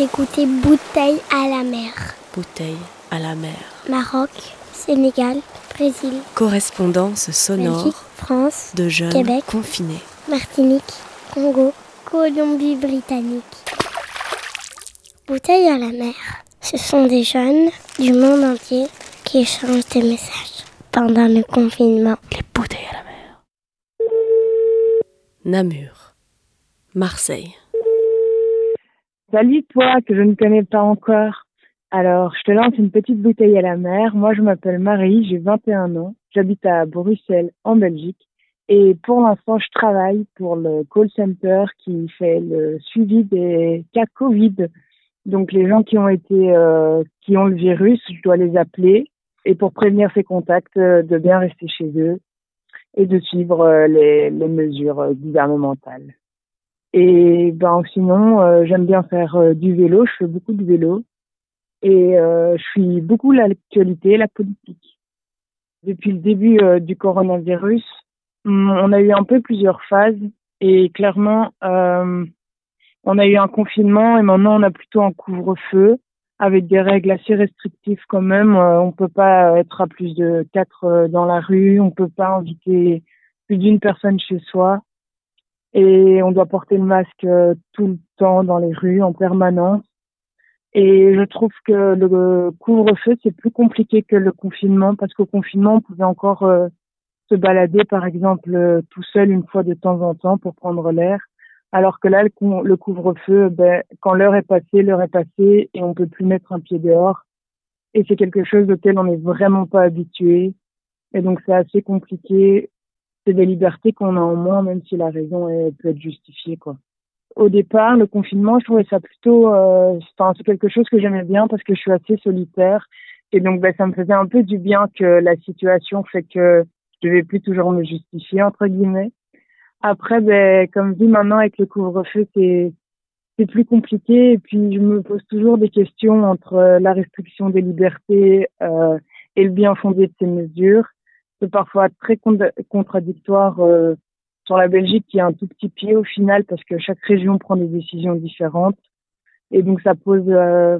Vous écoutez Bouteille à la mer. Bouteille à la mer. Maroc, Sénégal, Brésil. Correspondance sonore Belgique, France, de jeunes Québec. confinés. Martinique, Congo, Colombie-Britannique. Bouteille à la mer. Ce sont des jeunes du monde entier qui échangent des messages pendant le confinement. Les bouteilles à la mer. Namur. Marseille. Salut toi que je ne connais pas encore. Alors, je te lance une petite bouteille à la mer. Moi, je m'appelle Marie, j'ai 21 ans. J'habite à Bruxelles, en Belgique. Et pour l'instant, je travaille pour le call center qui fait le suivi des cas Covid. Donc, les gens qui ont été, euh, qui ont le virus, je dois les appeler et pour prévenir ces contacts euh, de bien rester chez eux et de suivre euh, les, mesures gouvernementales. Et ben sinon, euh, j'aime bien faire euh, du vélo. Je fais beaucoup de vélo et euh, je suis beaucoup l'actualité, la politique. Depuis le début euh, du coronavirus, hum, on a eu un peu plusieurs phases et clairement, euh, on a eu un confinement et maintenant on a plutôt un couvre-feu avec des règles assez restrictives quand même. On peut pas être à plus de quatre dans la rue, on peut pas inviter plus d'une personne chez soi et on doit porter le masque euh, tout le temps dans les rues en permanence. Et je trouve que le couvre-feu, c'est plus compliqué que le confinement parce qu'au confinement, on pouvait encore euh, se balader, par exemple, euh, tout seul une fois de temps en temps pour prendre l'air. Alors que là, le, le couvre-feu, ben, quand l'heure est passée, l'heure est passée et on peut plus mettre un pied dehors. Et c'est quelque chose auquel on n'est vraiment pas habitué. Et donc, c'est assez compliqué. C'est des libertés qu'on a en moins, même si la raison peut être justifiée, quoi au départ, le confinement, je trouvais ça plutôt, euh, c'est quelque chose que j'aimais bien parce que je suis assez solitaire et donc ben, ça me faisait un peu du bien que la situation fait que je devais plus toujours me justifier entre guillemets. Après, ben, comme dit maintenant avec le couvre-feu, c'est c'est plus compliqué et puis je me pose toujours des questions entre la restriction des libertés euh, et le bien fondé de ces mesures. C'est parfois très con- contradictoire. euh, sur la Belgique qui a un tout petit pied au final parce que chaque région prend des décisions différentes. Et donc ça pose euh,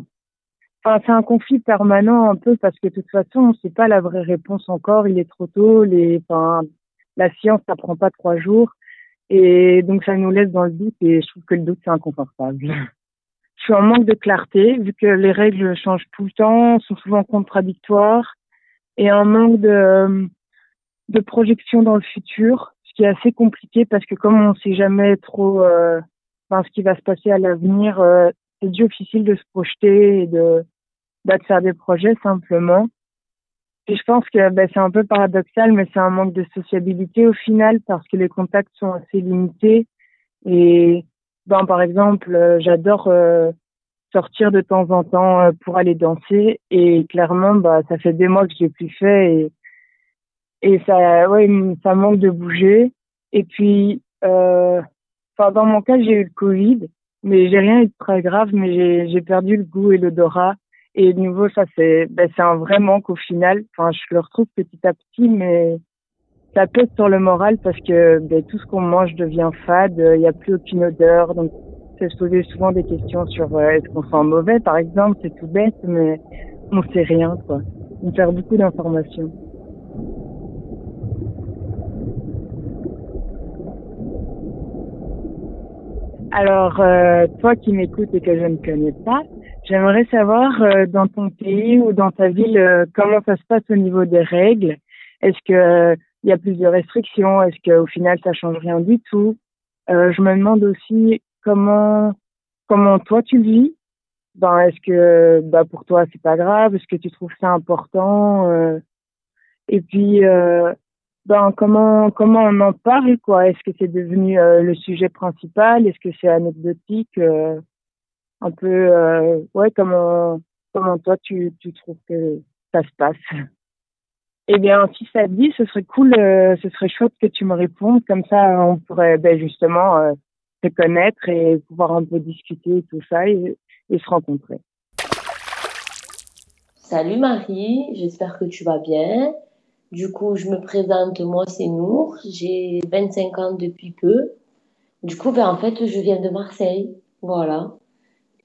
enfin c'est un conflit permanent un peu parce que de toute façon on sait pas la vraie réponse encore. Il est trop tôt. Les enfin la science ça prend pas trois jours. Et donc ça nous laisse dans le doute et je trouve que le doute c'est inconfortable. Je suis en manque de clarté vu que les règles changent tout le temps sont souvent contradictoires et un manque de de projection dans le futur ce qui est assez compliqué parce que comme on sait jamais trop euh, enfin, ce qui va se passer à l'avenir, euh, c'est difficile de se projeter et de, bah, de faire des projets simplement. Et je pense que bah, c'est un peu paradoxal, mais c'est un manque de sociabilité au final parce que les contacts sont assez limités. Et ben, par exemple, euh, j'adore euh, sortir de temps en temps euh, pour aller danser et clairement, bah, ça fait des mois que je l'ai plus fait et et ça ouais ça manque de bouger. Et puis euh, enfin dans mon cas j'ai eu le covid mais j'ai rien eu de très grave mais j'ai j'ai perdu le goût et l'odorat. Et de nouveau ça c'est ben c'est un vrai manque au final. Enfin je le retrouve petit à petit mais ça pèse sur le moral parce que ben, tout ce qu'on mange devient fade. Il n'y a plus aucune odeur. Donc c'est se poser souvent des questions sur euh, est-ce qu'on sent mauvais par exemple. C'est tout bête mais on sait rien quoi. On perd beaucoup d'informations Alors, euh, toi qui m'écoutes et que je ne connais pas, j'aimerais savoir euh, dans ton pays ou dans ta ville euh, comment ça se passe au niveau des règles? Est-ce que euh, il y a plus de restrictions? Est-ce qu'au final ça change rien du tout? Euh, Je me demande aussi comment comment toi tu le vis. Ben, est-ce que bah pour toi c'est pas grave? Est-ce que tu trouves ça important Euh, Et puis euh, ben comment comment on en parle quoi? Est-ce que c'est devenu euh, le sujet principal? Est-ce que c'est anecdotique euh, Un peu euh, ouais comment comment toi tu tu trouves que ça se passe? Eh bien si ça te dit, ce serait cool, ce serait chouette que tu me répondes comme ça on pourrait ben justement se connaître et pouvoir un peu discuter et tout ça et se rencontrer. Salut Marie, j'espère que tu vas bien. Du coup, je me présente, moi c'est Nour, j'ai 25 ans depuis peu. Du coup, ben, en fait, je viens de Marseille, voilà.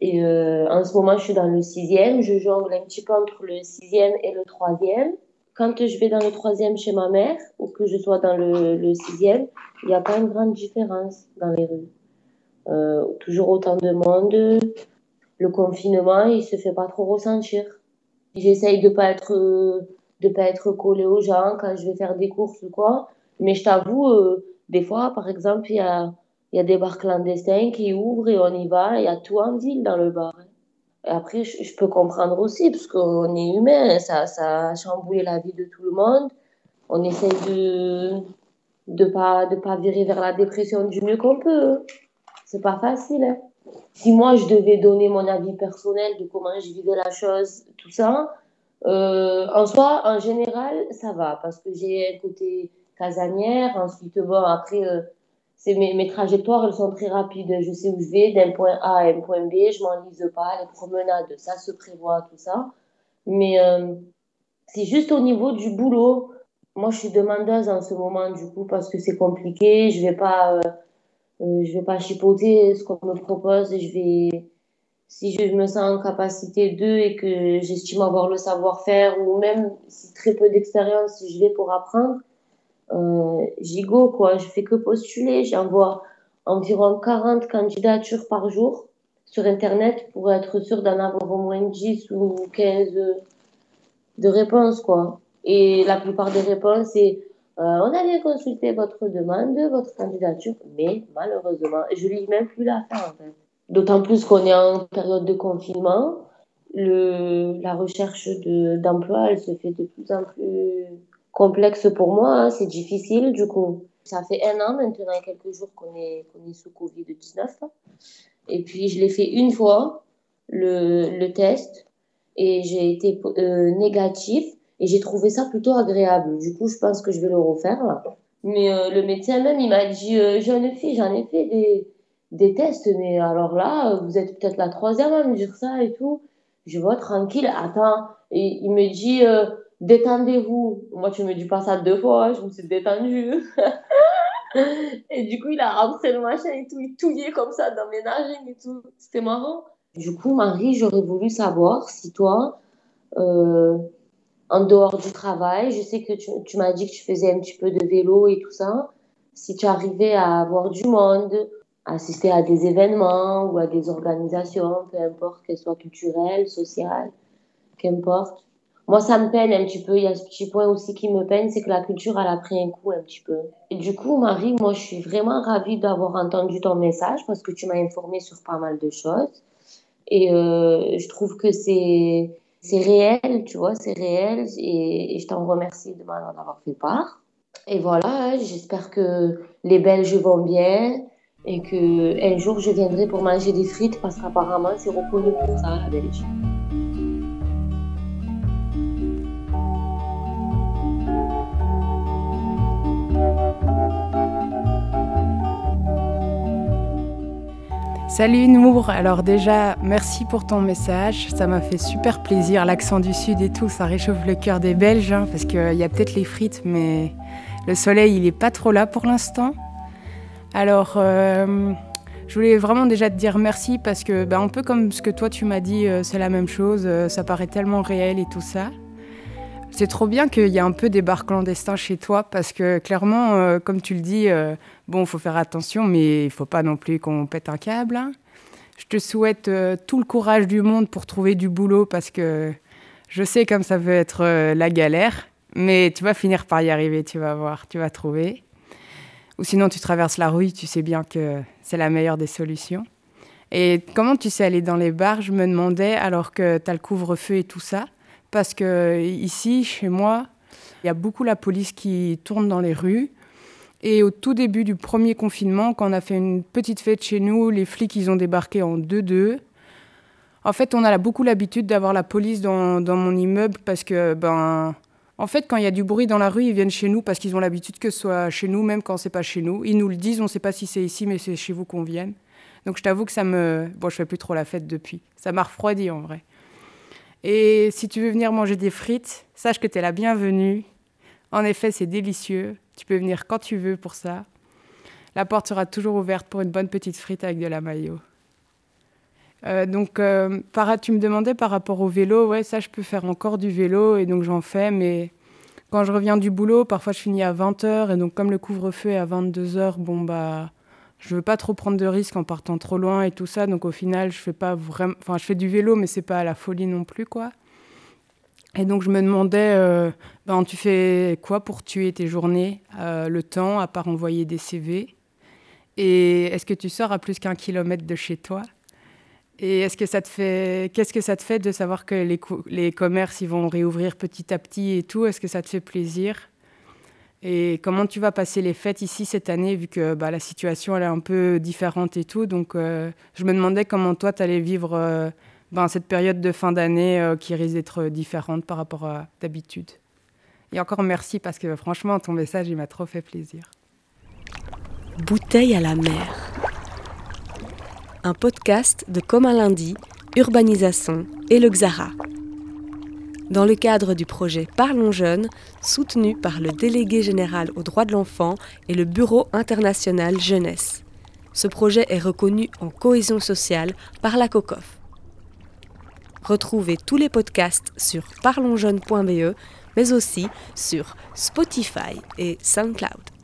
Et euh, en ce moment, je suis dans le sixième. Je jongle un petit peu entre le sixième et le troisième. Quand je vais dans le troisième chez ma mère ou que je sois dans le, sixième, il n'y a pas une grande différence dans les rues. Euh, toujours autant de monde. Le confinement, il se fait pas trop ressentir. J'essaye de pas être de pas être collé aux gens quand je vais faire des courses ou quoi. Mais je t'avoue, euh, des fois, par exemple, il y a, y a des bars clandestins qui ouvrent et on y va. Il y a tout en ville dans le bar. Et après, je, peux comprendre aussi, parce qu'on est humain, ça, ça a chamboulé la vie de tout le monde. On essaye de de pas de pas virer vers la dépression du mieux qu'on peut. C'est pas facile. Hein. Si moi je devais donner mon avis personnel de comment je vivais la chose, tout ça, euh, en soi, en général, ça va parce que j'ai un côté casanière. Ensuite, bon, après, euh, c'est mes, mes, trajectoires, elles sont très rapides. Je sais où je vais, d'un point A à un point B, je m'enlise pas. Les promenades, ça se prévoit, tout ça. Mais euh, c'est juste au niveau du boulot. Moi, je suis demandeuse en ce moment, du coup, parce que c'est compliqué. Je vais pas, je vais pas chipoter ce qu'on me propose. Je vais si je me sens en capacité d'eux et que j'estime avoir le savoir-faire ou même si très peu d'expérience, si je vais pour apprendre, euh, j'y go, quoi. Je fais que postuler. J'envoie environ 40 candidatures par jour sur Internet pour être sûr d'en avoir au moins 10 ou 15 de réponses, quoi. Et la plupart des réponses, c'est euh, on a bien consulté votre demande, votre candidature, mais malheureusement, je lis même plus la fin, en fait. D'autant plus qu'on est en période de confinement, le, la recherche d'emploi, elle se fait de plus en plus complexe pour moi. Hein. C'est difficile, du coup. Ça fait un an maintenant, quelques jours qu'on est, qu'on est sous Covid-19. Et puis, je l'ai fait une fois, le, le test, et j'ai été euh, négatif. Et j'ai trouvé ça plutôt agréable. Du coup, je pense que je vais le refaire. Là. Mais euh, le médecin même, il m'a dit, euh, jeune fille, j'en ai fait des des tests, mais alors là, vous êtes peut-être la troisième à me dire ça et tout. Je vois tranquille, attends. Il me dit, euh, détendez-vous. Moi, tu me dis pas ça deux fois, je me suis détendue. et du coup, il a rentré le machin et tout, il touillait comme ça dans mes narines et tout. C'était marrant. Du coup, Marie, j'aurais voulu savoir si toi, euh, en dehors du travail, je sais que tu, tu m'as dit que tu faisais un petit peu de vélo et tout ça, si tu arrivais à avoir du monde, assister à des événements ou à des organisations, peu importe qu'elles soient culturelles, sociales, qu'importe. Moi, ça me peine un petit peu. Il y a ce petit point aussi qui me peine, c'est que la culture, elle a pris un coup un petit peu. Et du coup, Marie, moi, je suis vraiment ravie d'avoir entendu ton message parce que tu m'as informé sur pas mal de choses. Et euh, je trouve que c'est réel, tu vois, c'est réel. Et je t'en remercie de m'en avoir fait part. Et voilà, j'espère que les Belges vont bien, et que un jour je viendrai pour manger des frites parce qu'apparemment c'est reconnu pour ça la Belgique. Salut Nour, alors déjà merci pour ton message, ça m'a fait super plaisir, l'accent du sud et tout, ça réchauffe le cœur des Belges, hein, parce qu'il y a peut-être les frites, mais le soleil il est pas trop là pour l'instant. Alors, euh, je voulais vraiment déjà te dire merci parce que, bah, un peu comme ce que toi tu m'as dit, euh, c'est la même chose, euh, ça paraît tellement réel et tout ça. C'est trop bien qu'il y ait un peu des bars clandestins chez toi parce que clairement, comme tu le dis, bon, il faut faire attention, mais il faut pas non plus qu'on pète un câble. Hein. Je te souhaite tout le courage du monde pour trouver du boulot parce que je sais comme ça peut être la galère, mais tu vas finir par y arriver, tu vas voir, tu vas trouver. Ou sinon, tu traverses la rue, tu sais bien que c'est la meilleure des solutions. Et comment tu sais aller dans les bars? Je me demandais, alors que tu as le couvre-feu et tout ça, parce que ici, chez moi, il y a beaucoup la police qui tourne dans les rues. Et au tout début du premier confinement, quand on a fait une petite fête chez nous, les flics, ils ont débarqué en 2-2. En fait, on a beaucoup l'habitude d'avoir la police dans, dans, mon immeuble parce que ben, en fait, quand il y a du bruit dans la rue, ils viennent chez nous parce qu'ils ont l'habitude que ce soit chez nous, même quand c'est pas chez nous. Ils nous le disent, on ne sait pas si c'est ici, mais c'est chez vous qu'on vienne. Donc je t'avoue que ça me... Bon, je fais plus trop la fête depuis. Ça m'a refroidi en vrai. Et si tu veux venir manger des frites, sache que tu es la bienvenue. En effet, c'est délicieux. Tu peux venir quand tu veux pour ça. La porte sera toujours ouverte pour une bonne petite frite avec de la mayo. Euh, donc, euh, tu me demandais par rapport au vélo, ouais, ça, je peux faire encore du vélo et donc j'en fais, mais quand je reviens du boulot, parfois je finis à 20h et donc comme le couvre-feu est à 22h, bon, bah, je veux pas trop prendre de risques en partant trop loin et tout ça, donc au final, je fais pas vraiment, enfin, je fais du vélo, mais c'est pas à la folie non plus, quoi. Et donc je me demandais, euh, ben, tu fais quoi pour tuer tes journées, le temps, à part envoyer des CV Et est-ce que tu sors à plus qu'un kilomètre de chez toi? Et est-ce que ça te fait, qu'est-ce que ça te fait de savoir que les, les commerces ils vont réouvrir petit à petit et tout? Est-ce que ça te fait plaisir? Et comment tu vas passer les fêtes ici cette année vu que bah, la situation elle est un peu différente et tout? Donc euh, je me demandais comment toi tu allais vivre euh, ben, cette période de fin d'année euh, qui risque d'être différente par rapport à d'habitude. Et encore merci parce que franchement ton message il m'a trop fait plaisir. Bouteille à la mer un podcast de Comme un lundi, Urbanisation et le Xara. Dans le cadre du projet Parlons jeunes, soutenu par le délégué général aux droits de l'enfant et le Bureau international jeunesse. Ce projet est reconnu en cohésion sociale par la COCOF. Retrouvez tous les podcasts sur parlonsjeunes.be, mais aussi sur Spotify et SoundCloud.